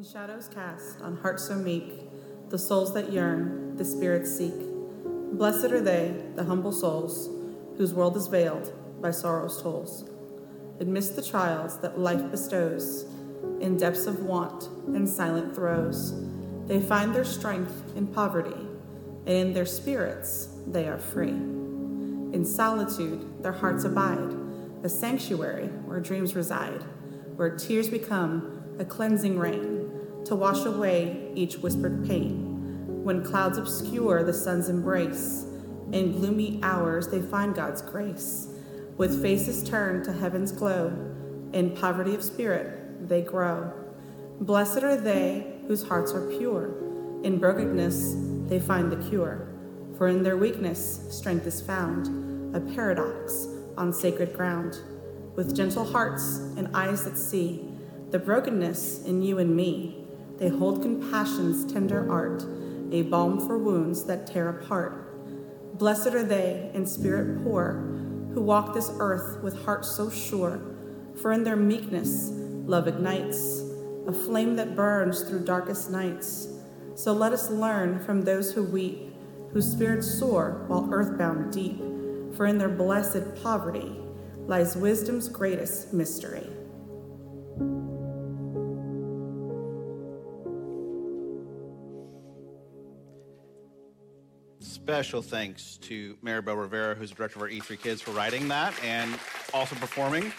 In shadows cast on hearts so meek, the souls that yearn, the spirits seek. Blessed are they, the humble souls, whose world is veiled by sorrow's tolls. Amidst the trials that life bestows, in depths of want and silent throes, they find their strength in poverty, and in their spirits they are free. In solitude their hearts abide, a sanctuary where dreams reside, where tears become a cleansing rain to wash away each whispered pain. When clouds obscure the sun's embrace, in gloomy hours they find God's grace. With faces turned to heaven's glow, in poverty of spirit they grow. Blessed are they whose hearts are pure. In brokenness they find the cure. For in their weakness strength is found, a paradox on sacred ground. With gentle hearts and eyes that see the brokenness in you and me, they hold compassion's tender art, a balm for wounds that tear apart. Blessed are they in spirit poor, who walk this earth with hearts so sure, for in their meekness love ignites, a flame that burns through darkest nights. So let us learn from those who weep, whose spirits soar while earthbound deep, for in their blessed poverty lies wisdom's greatest mystery. Special thanks to Maribel Rivera, who's the director of our E3 Kids, for writing that and also performing.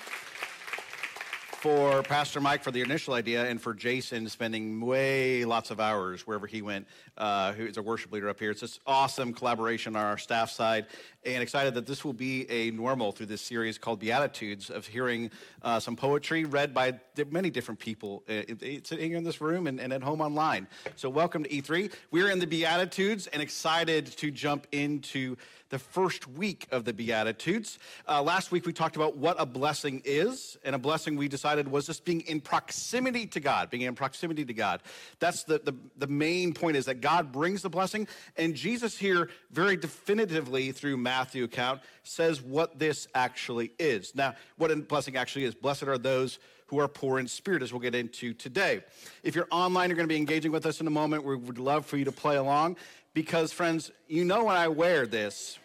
For Pastor Mike for the initial idea, and for Jason spending way lots of hours wherever he went, uh, who is a worship leader up here. It's just awesome collaboration on our staff side, and excited that this will be a normal through this series called Beatitudes of hearing uh, some poetry read by many different people uh, sitting in this room and, and at home online. So, welcome to E3. We're in the Beatitudes and excited to jump into the first week of the Beatitudes. Uh, last week we talked about what a blessing is, and a blessing we decided was just being in proximity to God, being in proximity to God. That's the, the, the main point is that God brings the blessing, and Jesus here very definitively through Matthew account says what this actually is. Now, what a blessing actually is. Blessed are those who are poor in spirit, as we'll get into today. If you're online, you're going to be engaging with us in a moment. We would love for you to play along because, friends, you know when I wear this,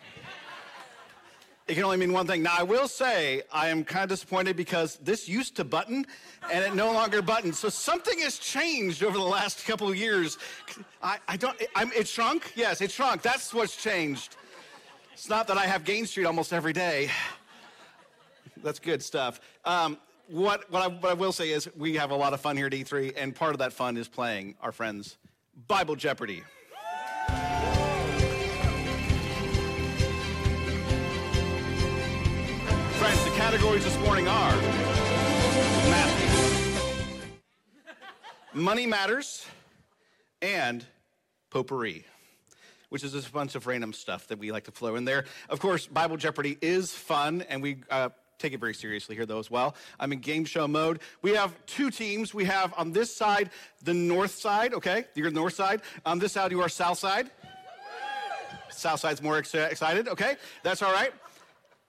it can only mean one thing. Now, I will say I am kind of disappointed because this used to button and it no longer buttons. So something has changed over the last couple of years. I, I don't, I'm, it shrunk? Yes, it shrunk. That's what's changed. It's not that I have Gain Street almost every day. That's good stuff. Um, what, what I, what, I, will say is we have a lot of fun here at E3, and part of that fun is playing our friends Bible Jeopardy. Categories this morning are Matthew, money matters, and potpourri which is a bunch of random stuff that we like to flow in there. Of course, Bible Jeopardy is fun, and we uh, take it very seriously here, though, as well. I'm in game show mode. We have two teams. We have on this side the north side, okay? You're the north side. On this side, you are south side. South side's more ex- excited, okay? That's all right.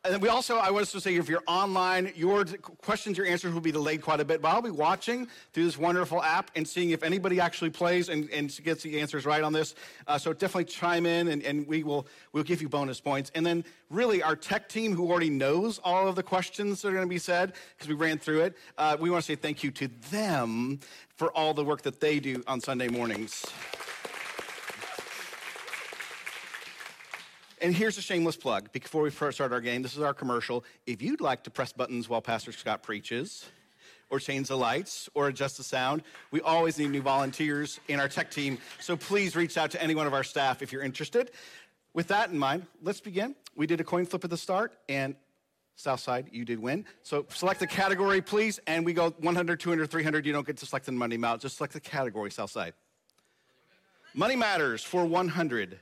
And then we also, I want to say, if you're online, your questions, your answers will be delayed quite a bit, but I'll be watching through this wonderful app and seeing if anybody actually plays and, and gets the answers right on this. Uh, so definitely chime in and, and we will we'll give you bonus points. And then really our tech team who already knows all of the questions that are going to be said, because we ran through it, uh, we want to say thank you to them for all the work that they do on Sunday mornings. And here's a shameless plug before we first start our game. This is our commercial. If you'd like to press buttons while Pastor Scott preaches, or change the lights, or adjust the sound, we always need new volunteers in our tech team. So please reach out to any one of our staff if you're interested. With that in mind, let's begin. We did a coin flip at the start, and Southside, you did win. So select the category, please, and we go 100, 200, 300. You don't get to select the money amount, just select the category, Southside. Money matters for 100.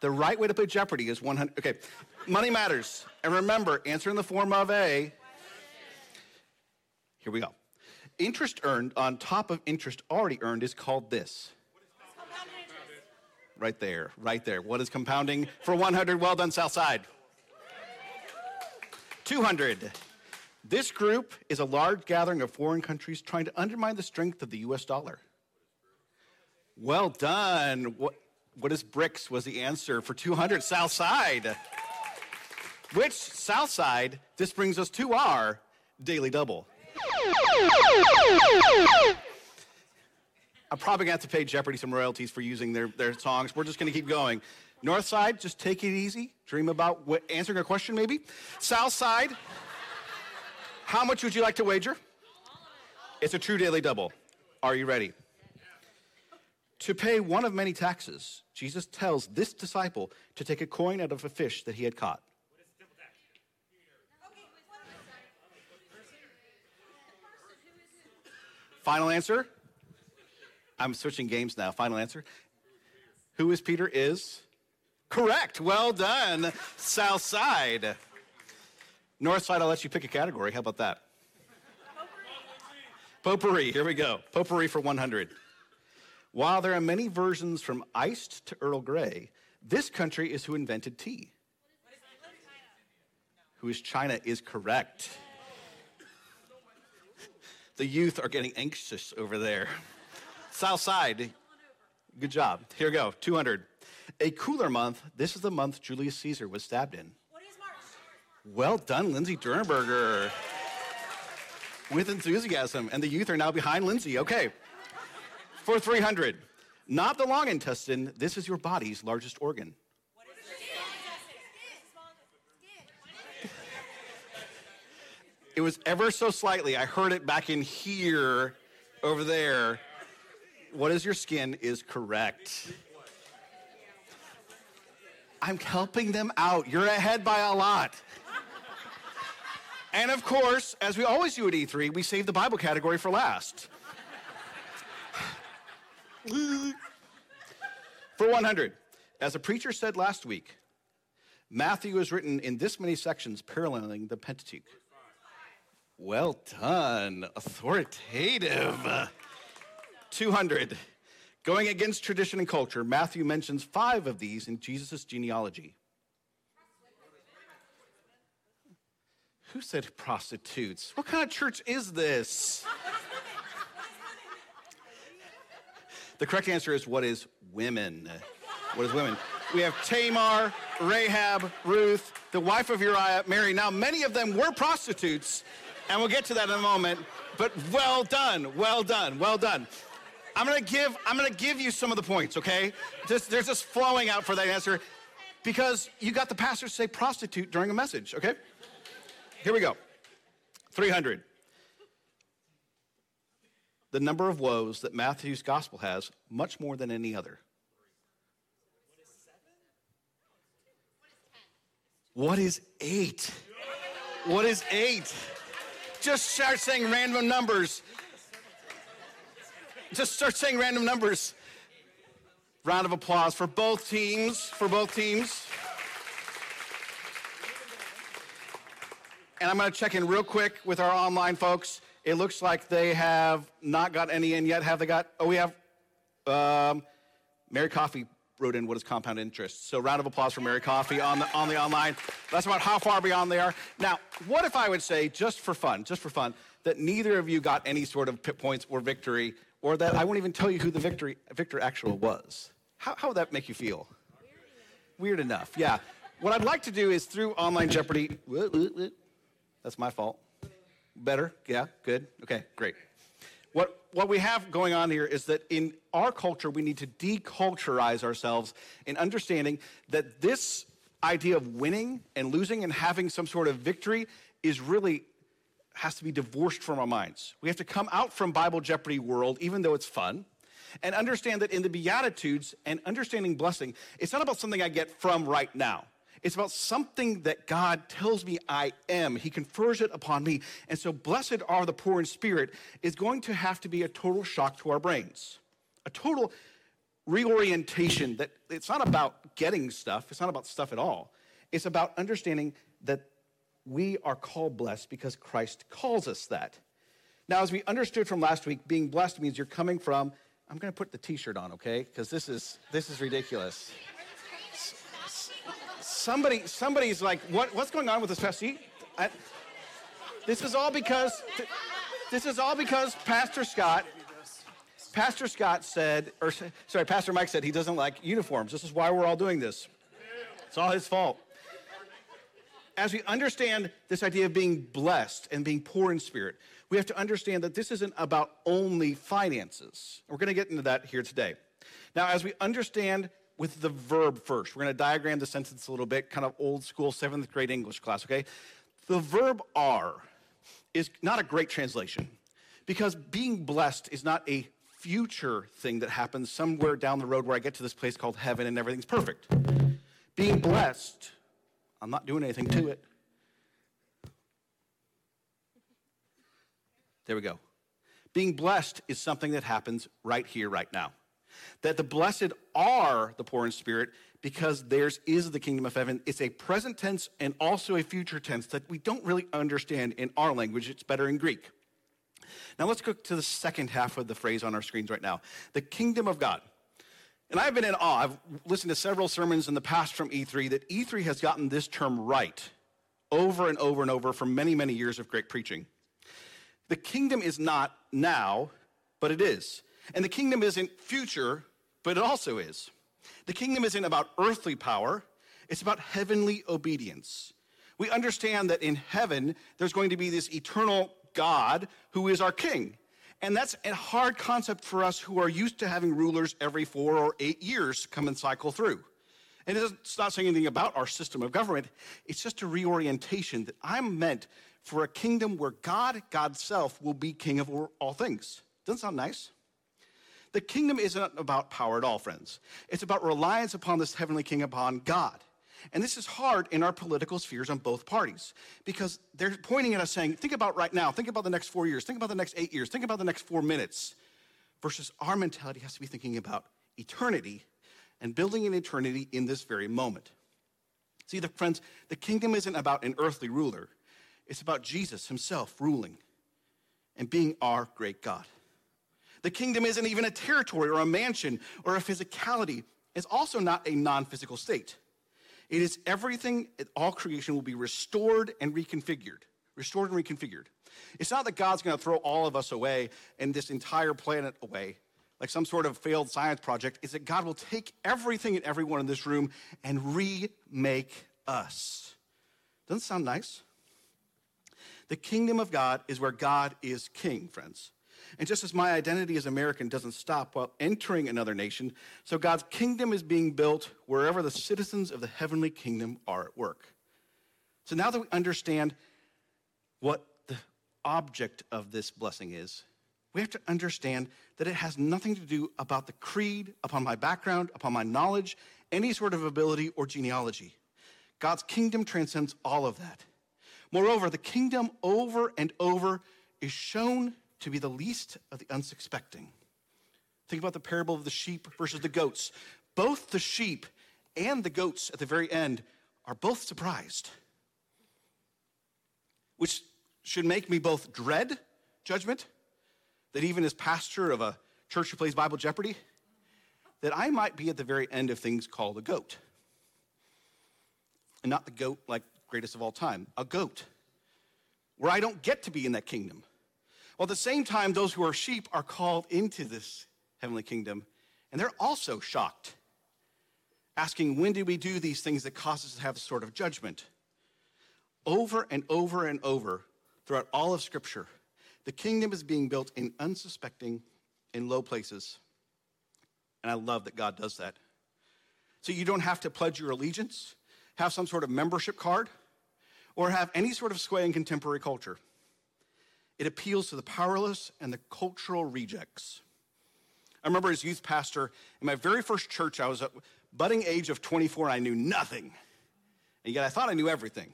The right way to play Jeopardy is 100. Okay, money matters. And remember, answer in the form of a. Here we go. Interest earned on top of interest already earned is called this. Right there, right there. What is compounding for 100? Well done, Southside. 200. This group is a large gathering of foreign countries trying to undermine the strength of the US dollar. Well done. What, what is BRICS was the answer for 200 South Side. Which South Side, this brings us to our daily double. I'm probably gonna have to pay Jeopardy some royalties for using their, their songs. We're just gonna keep going. North side, just take it easy. Dream about what, answering a question, maybe. South side, how much would you like to wager? It's a true daily double. Are you ready? To pay one of many taxes, Jesus tells this disciple to take a coin out of a fish that he had caught. Final answer? I'm switching games now. Final answer. Who is Peter? Is correct. Well done, South Side. North Side, I'll let you pick a category. How about that? Potpourri. Here we go. Potpourri for 100. While there are many versions from iced to Earl Grey, this country is who invented tea. Who is China is correct. The youth are getting anxious over there. South Side, good job. Here we go, 200. A cooler month, this is the month Julius Caesar was stabbed in. Well done, Lindsay Durnberger. With enthusiasm, and the youth are now behind Lindsay. Okay. For 300. Not the long intestine, this is your body's largest organ. It was ever so slightly. I heard it back in here, over there. What is your skin is correct. I'm helping them out. You're ahead by a lot. And of course, as we always do at E3, we save the Bible category for last. for 100. As a preacher said last week, Matthew is written in this many sections paralleling the Pentateuch. Well done. Authoritative. 200. Going against tradition and culture, Matthew mentions five of these in Jesus' genealogy. Who said prostitutes? What kind of church is this? The correct answer is what is women? What is women? We have Tamar, Rahab, Ruth, the wife of Uriah, Mary. Now, many of them were prostitutes, and we'll get to that in a moment. But well done, well done, well done. I'm gonna give I'm gonna give you some of the points, okay? Just, they're just flowing out for that answer because you got the pastor to say prostitute during a message, okay? Here we go. 300. The number of woes that Matthew's gospel has, much more than any other. What is eight? What is eight? Just start saying random numbers. Just start saying random numbers. Round of applause for both teams, for both teams. And I'm going to check in real quick with our online folks. It looks like they have not got any in yet. Have they got? Oh, we have. Um, Mary Coffee wrote in what is compound interest. So round of applause for Mary Coffee on the, on the online. That's about how far beyond they are. Now, what if I would say, just for fun, just for fun, that neither of you got any sort of pit points or victory, or that I won't even tell you who the victory, victor actual was? How, how would that make you feel? Weird enough, yeah. What I'd like to do is through online Jeopardy, that's my fault. Better? Yeah, good. Okay, great. What, what we have going on here is that in our culture, we need to deculturize ourselves in understanding that this idea of winning and losing and having some sort of victory is really has to be divorced from our minds. We have to come out from Bible Jeopardy world, even though it's fun, and understand that in the Beatitudes and understanding blessing, it's not about something I get from right now. It's about something that God tells me I am. He confers it upon me. And so, blessed are the poor in spirit is going to have to be a total shock to our brains, a total reorientation that it's not about getting stuff, it's not about stuff at all. It's about understanding that we are called blessed because Christ calls us that. Now, as we understood from last week, being blessed means you're coming from, I'm going to put the t shirt on, okay? Because this is, this is ridiculous somebody, somebody's like, what, what's going on with this pastor? I, This is all because this is all because Pastor Scott Pastor Scott said, or sorry, Pastor Mike said he doesn't like uniforms. This is why we're all doing this. It's all his fault. As we understand this idea of being blessed and being poor in spirit, we have to understand that this isn't about only finances. We're going to get into that here today. Now, as we understand with the verb first, we're going to diagram the sentence a little bit, kind of old school seventh grade English class, okay? The verb are is not a great translation because being blessed is not a future thing that happens somewhere down the road where I get to this place called heaven and everything's perfect. Being blessed, I'm not doing anything to it. There we go. Being blessed is something that happens right here, right now. That the blessed are the poor in spirit because theirs is the kingdom of heaven. It's a present tense and also a future tense that we don't really understand in our language. It's better in Greek. Now let's go to the second half of the phrase on our screens right now the kingdom of God. And I've been in awe. I've listened to several sermons in the past from E3 that E3 has gotten this term right over and over and over for many, many years of great preaching. The kingdom is not now, but it is. And the kingdom isn't future, but it also is. The kingdom isn't about earthly power, it's about heavenly obedience. We understand that in heaven, there's going to be this eternal God who is our king. And that's a hard concept for us who are used to having rulers every four or eight years come and cycle through. And it's not saying anything about our system of government, it's just a reorientation that I'm meant for a kingdom where God, God's self, will be king of all things. Doesn't sound nice? The kingdom isn't about power at all, friends. It's about reliance upon this heavenly king, upon God. And this is hard in our political spheres on both parties because they're pointing at us saying, think about right now, think about the next four years, think about the next eight years, think about the next four minutes. Versus our mentality has to be thinking about eternity and building an eternity in this very moment. See, the friends, the kingdom isn't about an earthly ruler, it's about Jesus himself ruling and being our great God. The kingdom isn't even a territory or a mansion or a physicality. It's also not a non physical state. It is everything, all creation will be restored and reconfigured. Restored and reconfigured. It's not that God's going to throw all of us away and this entire planet away like some sort of failed science project. It's that God will take everything and everyone in this room and remake us. Doesn't sound nice? The kingdom of God is where God is king, friends. And just as my identity as American doesn't stop while entering another nation, so God's kingdom is being built wherever the citizens of the heavenly kingdom are at work. So now that we understand what the object of this blessing is, we have to understand that it has nothing to do about the creed, upon my background, upon my knowledge, any sort of ability or genealogy. God's kingdom transcends all of that. Moreover, the kingdom over and over is shown to be the least of the unsuspecting. Think about the parable of the sheep versus the goats. Both the sheep and the goats at the very end are both surprised, which should make me both dread judgment, that even as pastor of a church who plays Bible Jeopardy, that I might be at the very end of things called a goat. And not the goat like greatest of all time, a goat, where I don't get to be in that kingdom. Well, at the same time, those who are sheep are called into this heavenly kingdom, and they're also shocked, asking, When did we do these things that cause us to have this sort of judgment? Over and over and over throughout all of Scripture, the kingdom is being built in unsuspecting, in low places. And I love that God does that. So you don't have to pledge your allegiance, have some sort of membership card, or have any sort of sway in contemporary culture. It appeals to the powerless and the cultural rejects. I remember as youth pastor in my very first church, I was at budding age of 24 and I knew nothing. And yet I thought I knew everything.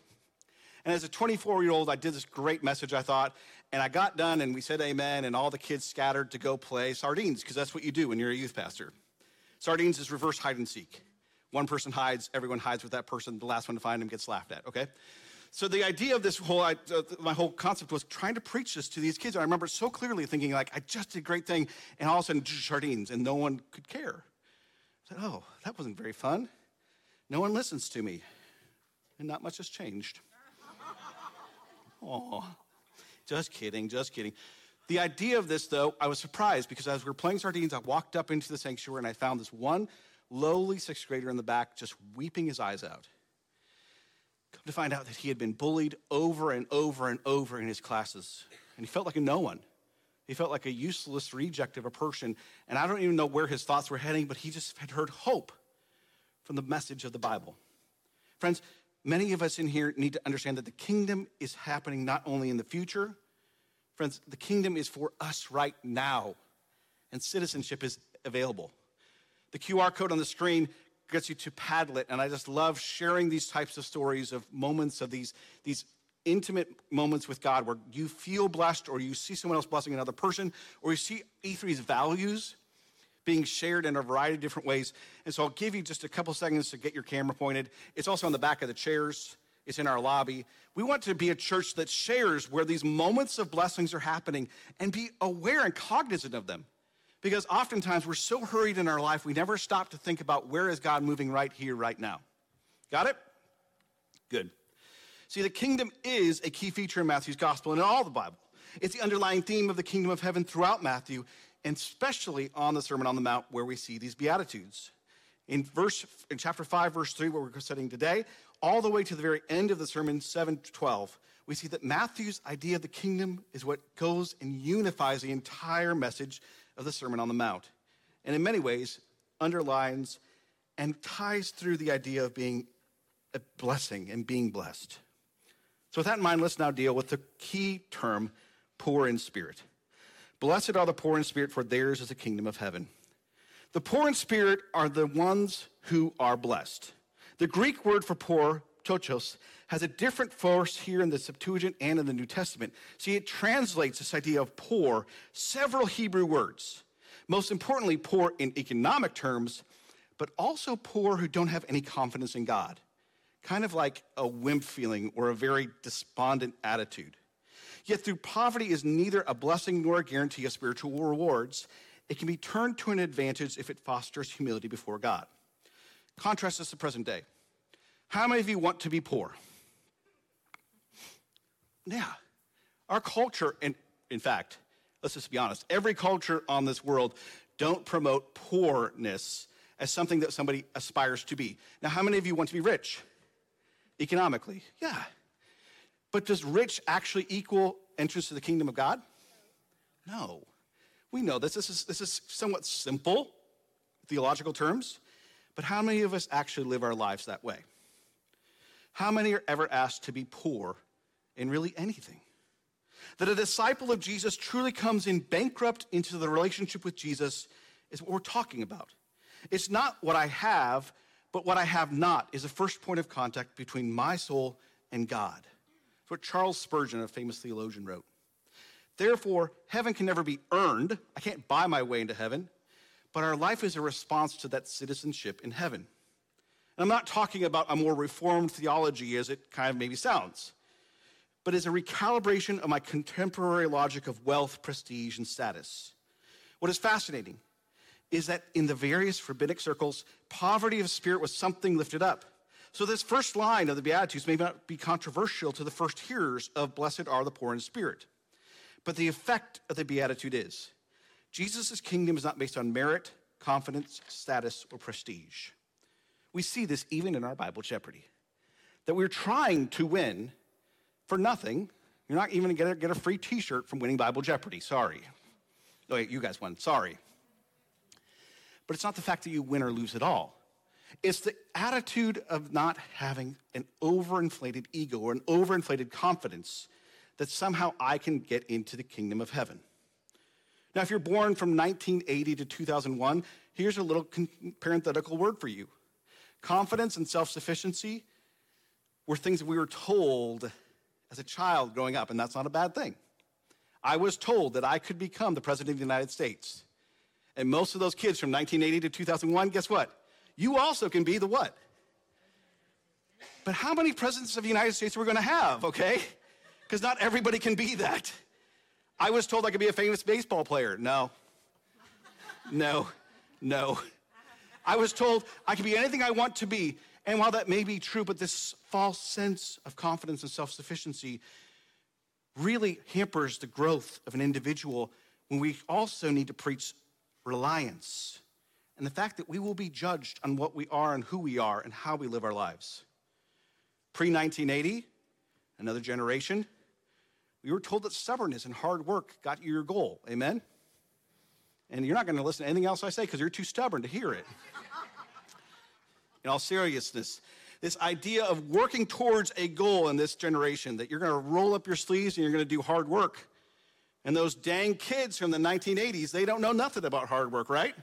And as a 24 year old, I did this great message, I thought, and I got done and we said amen, and all the kids scattered to go play sardines, because that's what you do when you're a youth pastor. Sardines is reverse hide and seek. One person hides, everyone hides with that person, the last one to find him gets laughed at, okay? So the idea of this whole, uh, my whole concept was trying to preach this to these kids. And I remember so clearly thinking like, I just did a great thing. And all of a sudden, sardines, and no one could care. I said, oh, that wasn't very fun. No one listens to me. And not much has changed. Oh. Just kidding, just kidding. The idea of this, though, I was surprised because as we were playing sardines, I walked up into the sanctuary and I found this one lowly sixth grader in the back just weeping his eyes out. To find out that he had been bullied over and over and over in his classes, and he felt like a no one. He felt like a useless reject of a person, and I don't even know where his thoughts were heading, but he just had heard hope from the message of the Bible. Friends, many of us in here need to understand that the kingdom is happening not only in the future, friends, the kingdom is for us right now, and citizenship is available. The QR code on the screen gets you to Padlet, and I just love sharing these types of stories of moments of these, these intimate moments with God where you feel blessed or you see someone else blessing another person or you see E3's values being shared in a variety of different ways. And so I'll give you just a couple seconds to get your camera pointed. It's also on the back of the chairs. It's in our lobby. We want to be a church that shares where these moments of blessings are happening and be aware and cognizant of them. Because oftentimes we're so hurried in our life, we never stop to think about where is God moving right here, right now. Got it? Good. See, the kingdom is a key feature in Matthew's gospel and in all the Bible. It's the underlying theme of the kingdom of heaven throughout Matthew, and especially on the Sermon on the Mount where we see these beatitudes. In verse in chapter 5 verse 3 where we're studying today, all the way to the very end of the sermon 7 to 12, we see that Matthew's idea of the kingdom is what goes and unifies the entire message of the Sermon on the Mount. And in many ways underlines and ties through the idea of being a blessing and being blessed. So with that in mind, let's now deal with the key term poor in spirit. Blessed are the poor in spirit, for theirs is the kingdom of heaven. The poor in spirit are the ones who are blessed. The Greek word for poor, ptochos, has a different force here in the Septuagint and in the New Testament. See, it translates this idea of poor several Hebrew words. Most importantly, poor in economic terms, but also poor who don't have any confidence in God. Kind of like a wimp feeling or a very despondent attitude. Yet through poverty is neither a blessing nor a guarantee of spiritual rewards. It can be turned to an advantage if it fosters humility before God. Contrast this to the present day. How many of you want to be poor? Yeah. Our culture, and in fact, let's just be honest, every culture on this world don't promote poorness as something that somebody aspires to be. Now, how many of you want to be rich? Economically, yeah. But does rich actually equal entrance to the kingdom of God? No. We know this. This is, this is somewhat simple theological terms, but how many of us actually live our lives that way? How many are ever asked to be poor in really anything? That a disciple of Jesus truly comes in bankrupt into the relationship with Jesus is what we're talking about. It's not what I have, but what I have not is the first point of contact between my soul and God. It's what Charles Spurgeon, a famous theologian, wrote. Therefore, heaven can never be earned. I can't buy my way into heaven, but our life is a response to that citizenship in heaven. And I'm not talking about a more reformed theology as it kind of maybe sounds, but as a recalibration of my contemporary logic of wealth, prestige, and status. What is fascinating is that in the various rabbinic circles, poverty of spirit was something lifted up. So, this first line of the Beatitudes may not be controversial to the first hearers of Blessed are the poor in spirit. But the effect of the Beatitude is Jesus' kingdom is not based on merit, confidence, status, or prestige. We see this even in our Bible Jeopardy that we're trying to win for nothing. You're not even going to get a free t shirt from winning Bible Jeopardy. Sorry. Oh, wait, you guys won. Sorry. But it's not the fact that you win or lose at all. It's the attitude of not having an overinflated ego or an overinflated confidence that somehow I can get into the kingdom of heaven. Now, if you're born from 1980 to 2001, here's a little parenthetical word for you confidence and self sufficiency were things that we were told as a child growing up, and that's not a bad thing. I was told that I could become the President of the United States. And most of those kids from 1980 to 2001, guess what? you also can be the what? But how many presidents of the United States are we going to have, okay? Because not everybody can be that. I was told I could be a famous baseball player. No. No. No. I was told I could be anything I want to be. And while that may be true, but this false sense of confidence and self sufficiency really hampers the growth of an individual when we also need to preach reliance and the fact that we will be judged on what we are and who we are and how we live our lives. Pre 1980, another generation, we were told that stubbornness and hard work got you your goal. Amen? And you're not going to listen to anything else I say because you're too stubborn to hear it. In all seriousness, this idea of working towards a goal in this generation that you're going to roll up your sleeves and you're going to do hard work. And those dang kids from the 1980s, they don't know nothing about hard work, right?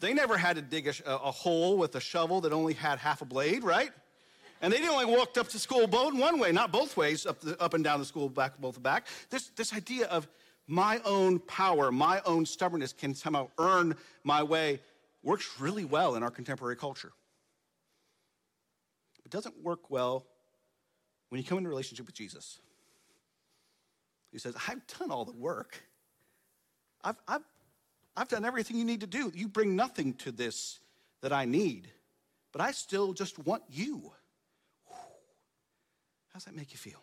They never had to dig a, a hole with a shovel that only had half a blade, right? And they didn't only walk up to school both one way, not both ways, up, the, up and down the school, back both back. This, this idea of my own power, my own stubbornness can somehow earn my way works really well in our contemporary culture. Doesn't work well when you come into a relationship with Jesus. He says, I've done all the work. I've, I've, I've done everything you need to do. You bring nothing to this that I need, but I still just want you. How does that make you feel?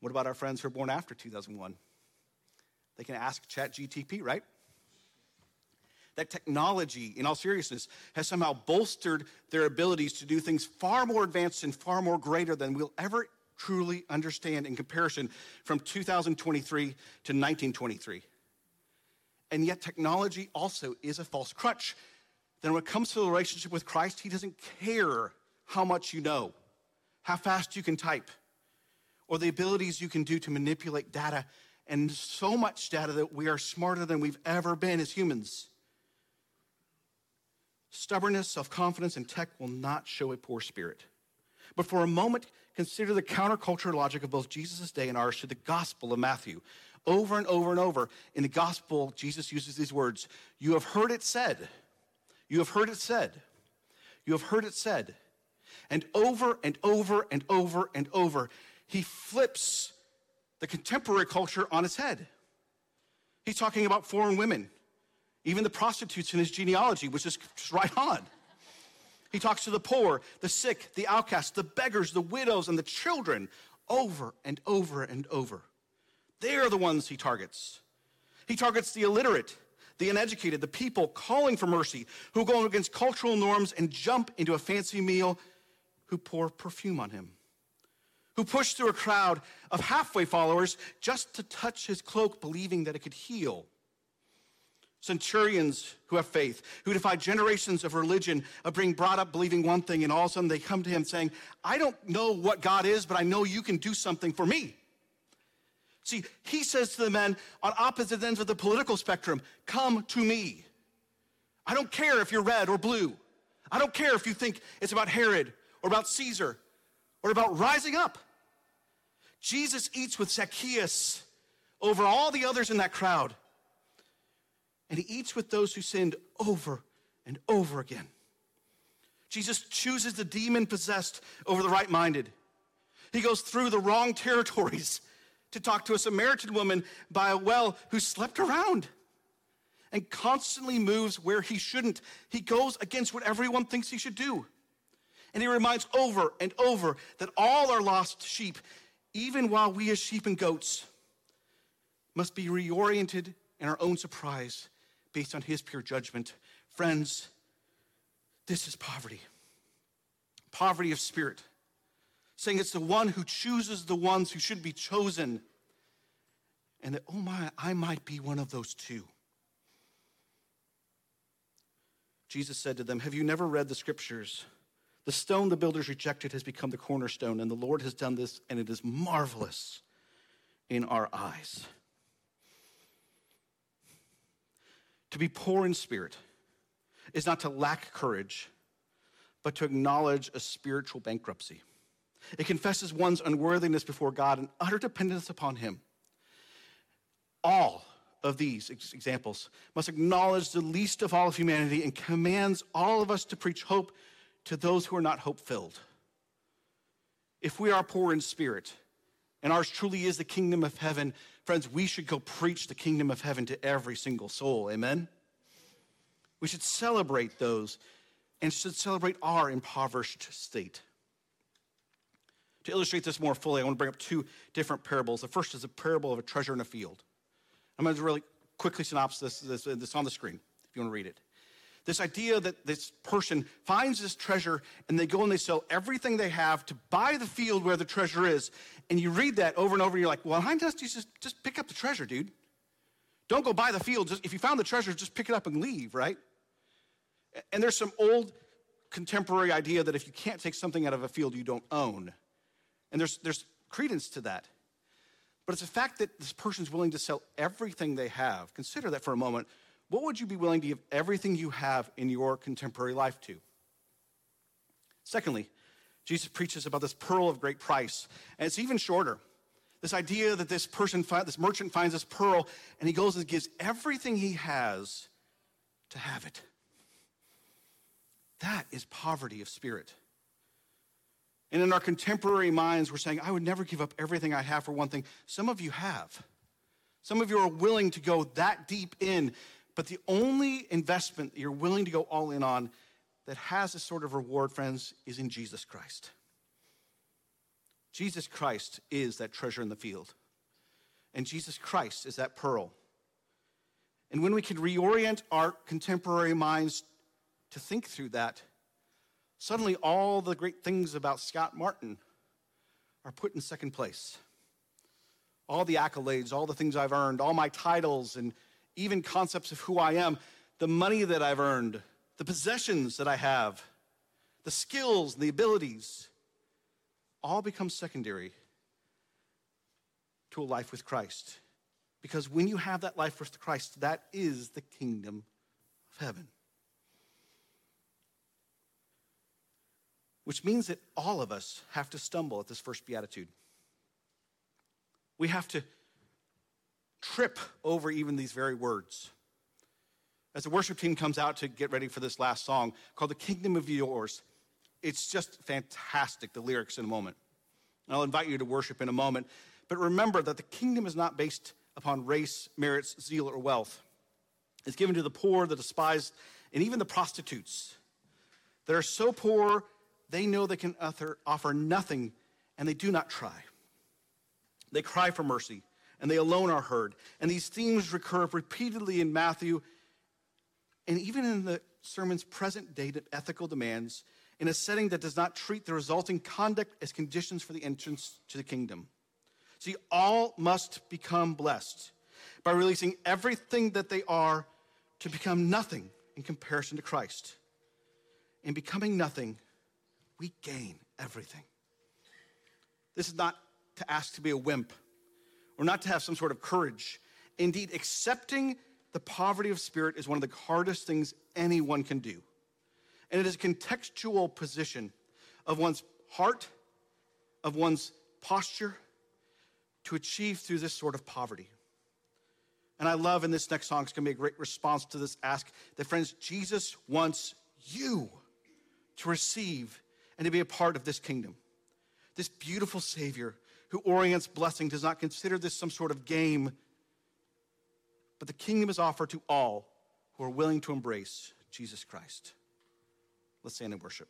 What about our friends who are born after 2001? They can ask ChatGTP, right? That technology, in all seriousness, has somehow bolstered their abilities to do things far more advanced and far more greater than we'll ever truly understand in comparison from 2023 to 1923. And yet, technology also is a false crutch. Then, when it comes to the relationship with Christ, He doesn't care how much you know, how fast you can type, or the abilities you can do to manipulate data, and so much data that we are smarter than we've ever been as humans. Stubbornness, self confidence, and tech will not show a poor spirit. But for a moment, consider the counterculture logic of both Jesus' day and ours to the Gospel of Matthew. Over and over and over in the Gospel, Jesus uses these words You have heard it said, you have heard it said, you have heard it said. And over and over and over and over, he flips the contemporary culture on its head. He's talking about foreign women, even the prostitutes in his genealogy, which is right on. He talks to the poor, the sick, the outcasts, the beggars, the widows, and the children over and over and over. They are the ones he targets. He targets the illiterate, the uneducated, the people calling for mercy, who go against cultural norms and jump into a fancy meal, who pour perfume on him, who push through a crowd of halfway followers just to touch his cloak, believing that it could heal centurions who have faith, who defy generations of religion, of being brought up believing one thing, and all of a sudden they come to him saying, I don't know what God is, but I know you can do something for me. See, he says to the men on opposite ends of the political spectrum, Come to me. I don't care if you're red or blue. I don't care if you think it's about Herod or about Caesar or about rising up. Jesus eats with Zacchaeus over all the others in that crowd and he eats with those who sinned over and over again. Jesus chooses the demon possessed over the right minded. He goes through the wrong territories to talk to a Samaritan woman by a well who slept around and constantly moves where he shouldn't. He goes against what everyone thinks he should do. And he reminds over and over that all are lost sheep, even while we as sheep and goats must be reoriented in our own surprise based on his pure judgment. Friends, this is poverty. Poverty of spirit. Saying it's the one who chooses the ones who should be chosen. And that, oh my, I might be one of those too. Jesus said to them, Have you never read the scriptures? The stone the builders rejected has become the cornerstone, and the Lord has done this, and it is marvelous in our eyes. To be poor in spirit is not to lack courage, but to acknowledge a spiritual bankruptcy. It confesses one's unworthiness before God and utter dependence upon Him. All of these examples must acknowledge the least of all of humanity and commands all of us to preach hope to those who are not hope filled. If we are poor in spirit, and ours truly is the kingdom of heaven, friends, we should go preach the kingdom of heaven to every single soul. Amen? We should celebrate those and should celebrate our impoverished state. To illustrate this more fully, I want to bring up two different parables. The first is a parable of a treasure in a field. I'm going to really quickly synopsis this, this on the screen if you want to read it. This idea that this person finds this treasure and they go and they sell everything they have to buy the field where the treasure is. And you read that over and over, and you're like, well, I'm just, just, just pick up the treasure, dude. Don't go buy the field. Just, if you found the treasure, just pick it up and leave, right? And there's some old contemporary idea that if you can't take something out of a field you don't own, and there's, there's credence to that. But it's the fact that this person's willing to sell everything they have. Consider that for a moment. What would you be willing to give everything you have in your contemporary life to? Secondly, Jesus preaches about this pearl of great price, and it's even shorter. This idea that this person, this merchant finds this pearl, and he goes and gives everything he has to have it. That is poverty of spirit. And in our contemporary minds, we're saying, I would never give up everything I have for one thing. Some of you have. Some of you are willing to go that deep in, but the only investment that you're willing to go all in on that has this sort of reward, friends, is in Jesus Christ. Jesus Christ is that treasure in the field. And Jesus Christ is that pearl. And when we can reorient our contemporary minds to think through that, suddenly all the great things about Scott Martin are put in second place. All the accolades, all the things I've earned, all my titles, and even concepts of who I am, the money that I've earned, the possessions that I have, the skills, the abilities, all become secondary to a life with Christ. Because when you have that life with Christ, that is the kingdom of heaven. which means that all of us have to stumble at this first beatitude. We have to trip over even these very words. As the worship team comes out to get ready for this last song called The Kingdom of Yours, it's just fantastic, the lyrics in a moment. And I'll invite you to worship in a moment. But remember that the kingdom is not based upon race, merits, zeal, or wealth. It's given to the poor, the despised, and even the prostitutes that are so poor they know they can offer nothing and they do not try. They cry for mercy and they alone are heard. And these themes recur repeatedly in Matthew and even in the sermon's present day ethical demands in a setting that does not treat the resulting conduct as conditions for the entrance to the kingdom. See, all must become blessed by releasing everything that they are to become nothing in comparison to Christ. In becoming nothing, we gain everything. This is not to ask to be a wimp or not to have some sort of courage. Indeed, accepting the poverty of spirit is one of the hardest things anyone can do. And it is a contextual position of one's heart, of one's posture to achieve through this sort of poverty. And I love in this next song, it's gonna be a great response to this ask that, friends, Jesus wants you to receive and to be a part of this kingdom. This beautiful Savior who orients blessing does not consider this some sort of game, but the kingdom is offered to all who are willing to embrace Jesus Christ. Let's stand and worship.